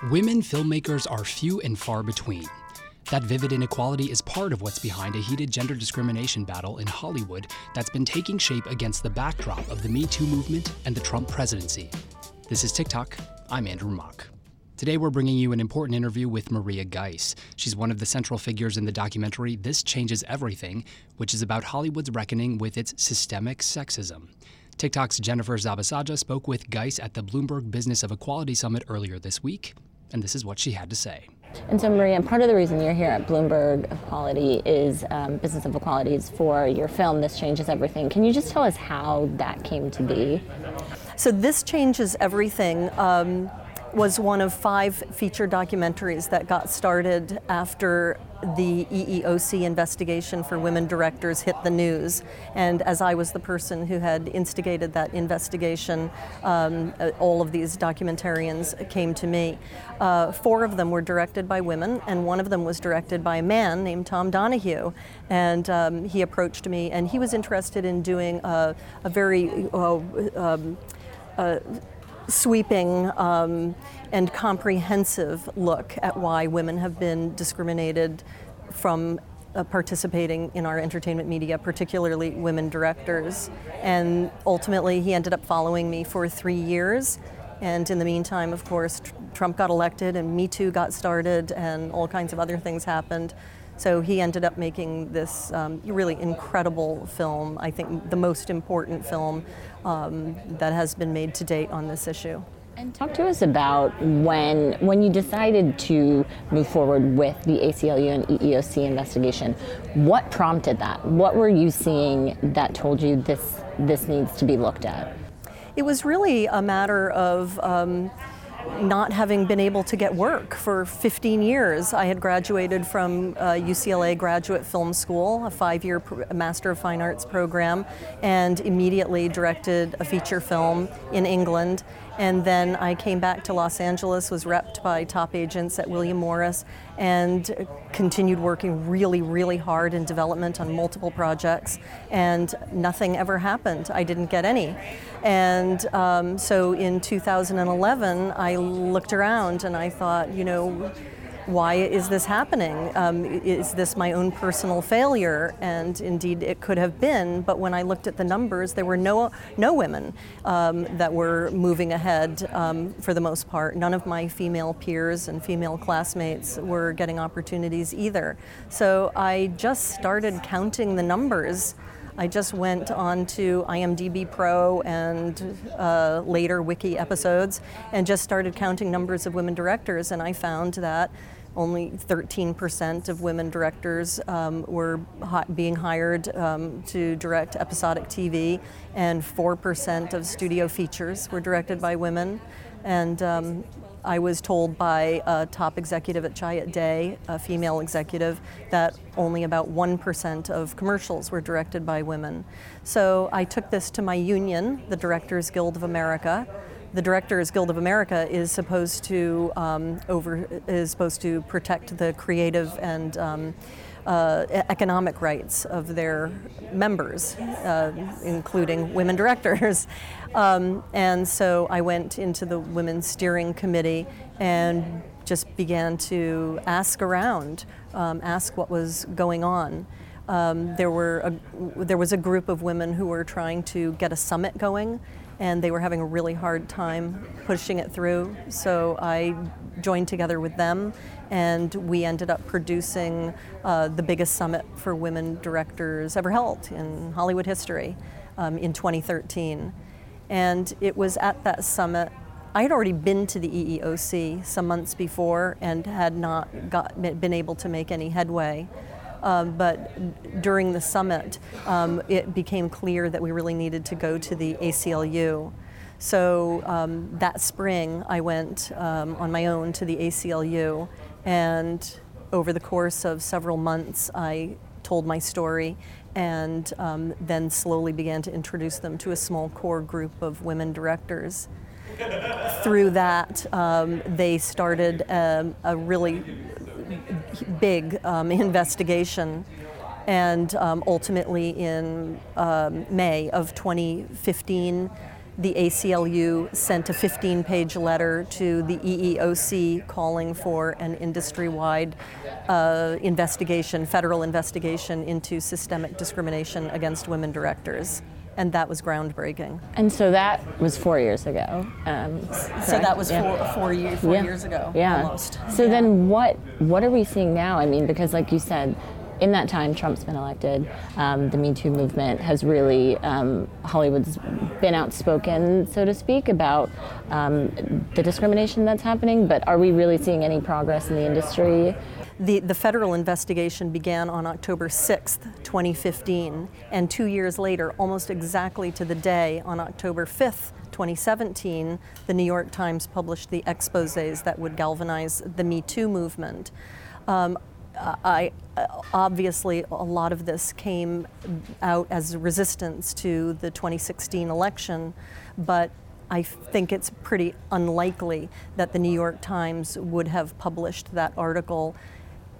Women filmmakers are few and far between. That vivid inequality is part of what's behind a heated gender discrimination battle in Hollywood that's been taking shape against the backdrop of the Me Too movement and the Trump presidency. This is TicToc. I'm Andrew Mock. Today, we're bringing you an important interview with Maria Giese. She's one of the central figures in the documentary This Changes Everything, which is about Hollywood's reckoning with its systemic sexism. TicToc's Jennifer Zabasajja spoke with Giese at the Bloomberg Business of Equality Summit earlier this week, and this is what she had to say. And so, Maria, part of the reason you're here at Bloomberg Equality is um, Business of Equality is for your film, This Changes Everything. Can you just tell us how that came to be? So, This Changes Everything. Um, was one of five feature documentaries that got started after the EEOC investigation for women directors hit the news. And as I was the person who had instigated that investigation, um, uh, all of these documentarians came to me. Uh, four of them were directed by women, and one of them was directed by a man named Tom Donahue. And um, he approached me, and he was interested in doing a, a very uh, um, uh, sweeping um, and comprehensive look at why women have been discriminated from uh, participating in our entertainment media, particularly women directors. And ultimately, he ended up following me for three years. And in the meantime, of course, tr- Trump got elected and Me Too got started, and all kinds of other things happened. So he ended up making this um, really incredible film, I think the most important film um, that has been made to date on this issue. And talk to us about when when you decided to move forward with the ACLU and EEOC investigation. What prompted that? What were you seeing that told you this this needs to be looked at? It was really a matter of. Um, not having been able to get work for 15 years. I had graduated from uh, UCLA Graduate Film School, a five year Master of Fine Arts program, and immediately directed a feature film in England and then I came back to Los Angeles, was repped by top agents at William Morris, and continued working really, really hard in development on multiple projects. And nothing ever happened. I didn't get any. And um, so in 2011, I looked around and I thought, you know, why is this happening? Um, is this my own personal failure? And indeed, it could have been. But when I looked at the numbers, there were no no women um, that were moving ahead um, for the most part. None of my female peers and female classmates were getting opportunities either. So I just started counting the numbers. I just went on to IMDb Pro and uh, later Wiki episodes and just started counting numbers of women directors, and I found that only 13% of women directors um, were hi- being hired um, to direct episodic TV, and 4% of studio features were directed by women. And um, I was told by a top executive at Chiat Day, a female executive, that only about 1% of commercials were directed by women. So I took this to my union, the Directors Guild of America, the Directors Guild of America is supposed to um, over is supposed to protect the creative and um, uh, economic rights of their members, uh, including women directors. Um, and so I went into the Women's Steering Committee and just began to ask around, um, ask what was going on. Um, there were a, there was a group of women who were trying to get a summit going and they were having a really hard time pushing it through. So I joined together with them, and we ended up producing uh, the biggest summit for women directors ever held in Hollywood history um, in 2013. And it was at that summit I had already been to the EEOC some months before and had not got, been able to make any headway. Um, but during the summit, um, it became clear that we really needed to go to the ACLU. So um, that spring, I went um, on my own to the ACLU, and over the course of several months, I told my story and um, then slowly began to introduce them to a small core group of women directors. Through that, um, they started um, a really big um, investigation. And um, ultimately, in um, May of 2015, the ACLU sent a 15 page letter to the EEOC calling for an industry wide uh, investigation, federal investigation into systemic discrimination against women directors. And that was groundbreaking. And so that was four years ago. Um, so that was yeah. four, four, year, four yeah. years ago, yeah. almost. So yeah. then what, what are we seeing now? I mean, because like you said, in that time, Trump's been elected. Um, the Me Too movement has really, um, Hollywood's been outspoken, so to speak, about um, the discrimination that's happening. But are we really seeing any progress in the industry? The, the federal investigation began on October 6th, 2015, and two years later, almost exactly to the day, on October 5th, 2017, the New York Times published the exposes that would galvanize the Me Too movement. Um, I, obviously, a lot of this came out as resistance to the 2016 election, but I think it's pretty unlikely that the New York Times would have published that article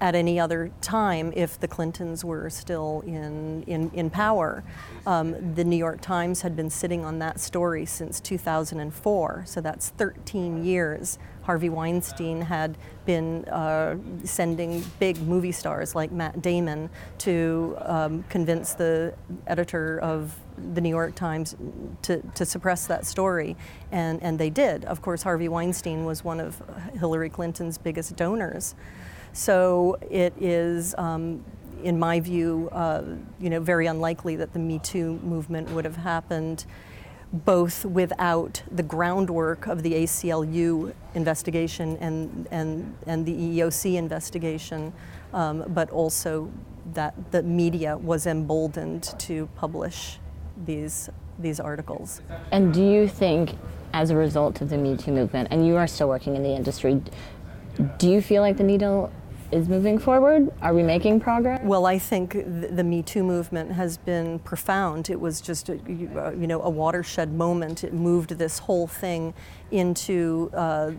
at any other time if the Clintons were still in, in, in power. Um, the New York Times had been sitting on that story since 2004, so that's 13 years. Harvey Weinstein had been uh, sending big movie stars like Matt Damon to um, convince the editor of the New York Times to, to suppress that story, and, and they did. Of course, Harvey Weinstein was one of Hillary Clinton's biggest donors. So it is, um, in my view, uh, you know, very unlikely that the Me Too movement would have happened both without the groundwork of the ACLU investigation and, and, and the EEOC investigation, um, but also that the media was emboldened to publish these, these articles. And do you think, as a result of the Me Too movement, and you are still working in the industry, do you feel like the needle is moving forward? Are we making progress? Well, I think the, Me Too movement has been profound. It was just, a, uh, you know, a watershed moment. It moved this whole thing into uh,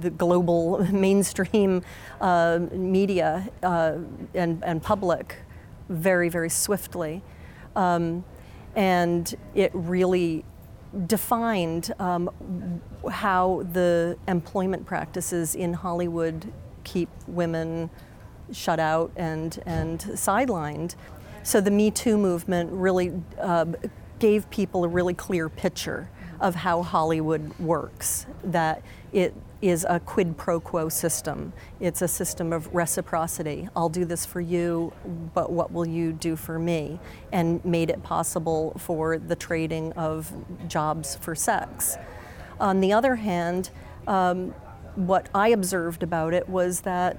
the global mainstream uh, media uh, and, and public very, very swiftly. Um, and it really defined um, how the employment practices in Hollywood keep women shut out and, and sidelined. So the Me Too movement really uh, gave people a really clear picture of how Hollywood works, that it is a quid pro quo system. It's a system of reciprocity. I'll do this for you, but what will you do for me? And made it possible for the trading of jobs for sex. On the other hand, um, what I observed about it was that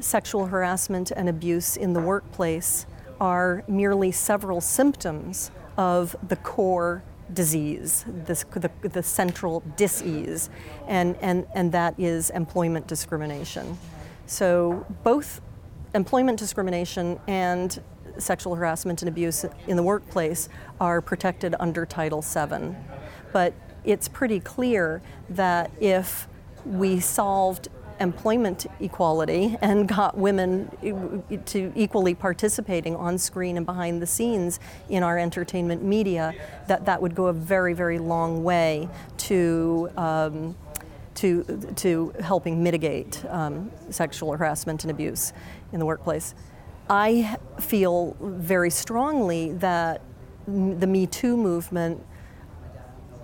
sexual harassment and abuse in the workplace are merely several symptoms of the core disease, this, the, the central disease, and, and, and that is employment discrimination. So both employment discrimination and sexual harassment and abuse in the workplace are protected under Title VII. But it's pretty clear that if we solved employment equality and got women to equally participating on screen and behind the scenes in our entertainment media, that that would go a very, very long way to. Um, to, to helping mitigate um, sexual harassment and abuse in the workplace. I feel very strongly that the Me Too movement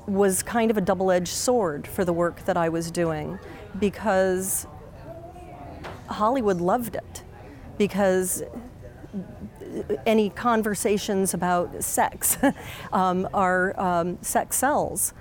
was kind of a double edged sword for the work that I was doing because Hollywood loved it. Because any conversations about sex um, are um, sex sells.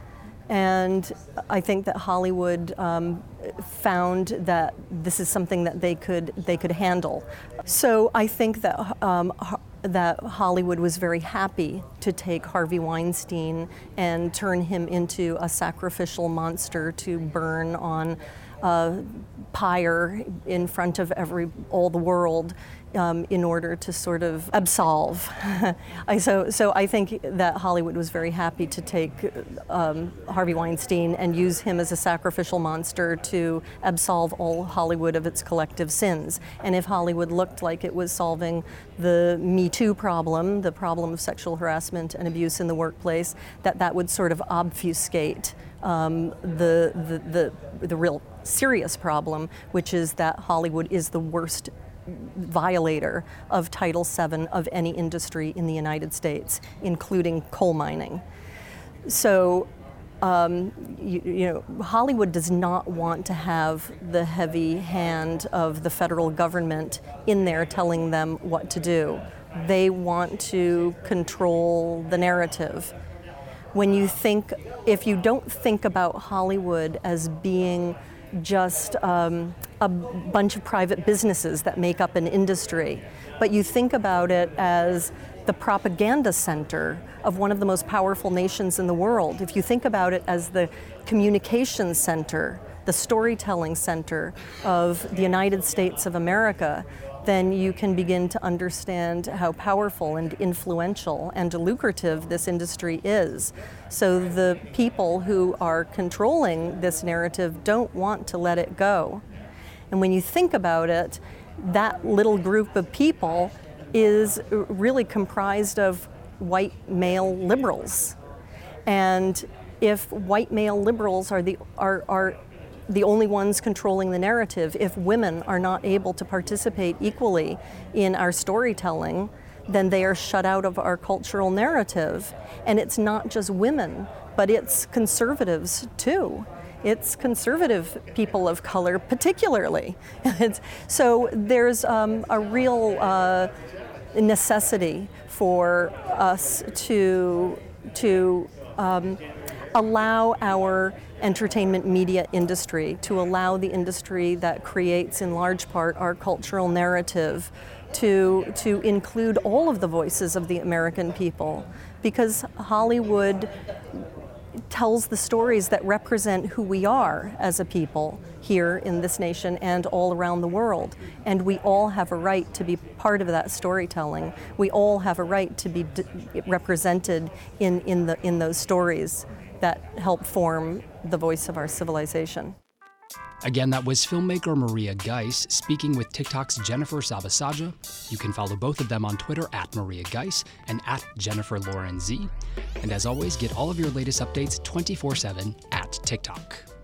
And I think that Hollywood um, found that this is something that they could they could handle. So I think that um, that Hollywood was very happy to take Harvey Weinstein and turn him into a sacrificial monster to burn on a pyre in front of every all the world um, in order to sort of absolve. I, so, so I think that Hollywood was very happy to take um, Harvey Weinstein and use him as a sacrificial monster to absolve all Hollywood of its collective sins. And if Hollywood looked like it was solving the Me Too problem, the problem of sexual harassment harassment and abuse in the workplace, that that would sort of obfuscate um, the, the, the, the real serious problem, which is that Hollywood is the worst violator of Title VII of any industry in the United States, including coal mining. So, um, you, you, know, Hollywood does not want to have the heavy hand of the federal government in there telling them what to do. They want to control the narrative. When you think, if you don't think about Hollywood as being just um, a bunch of private businesses that make up an industry, but you think about it as the propaganda center of one of the most powerful nations in the world. If you think about it as the communication center, the storytelling center of the United States of America, then you can begin to understand how powerful and influential and lucrative this industry is. So the people who are controlling this narrative don't want to let it go. And when you think about it, that little group of people is really comprised of white male liberals. And if white male liberals are the, are, are the only ones controlling the narrative, if women are not able to participate equally in our storytelling, then they are shut out of our cultural narrative. And it's not just women, but it's conservatives too. It's conservative people of color, particularly. so there's um, a real uh, necessity for us to to um, allow our entertainment media industry, to allow the industry that creates in large part our cultural narrative to, to include all of the voices of the American people. Because Hollywood tells the stories that represent who we are as a people here in this nation and all around the world. And we all have a right to be part of that storytelling. We all have a right to be represented in, in, the, in those stories that help form the voice of our civilization. Again, that was filmmaker Maria Giese speaking with TicToc's Jennifer Zabasajja. You can follow both of them on Twitter at Maria Giese and at Jennifer Lauren Z. And as always, get all of your latest updates 24 7 at TicToc.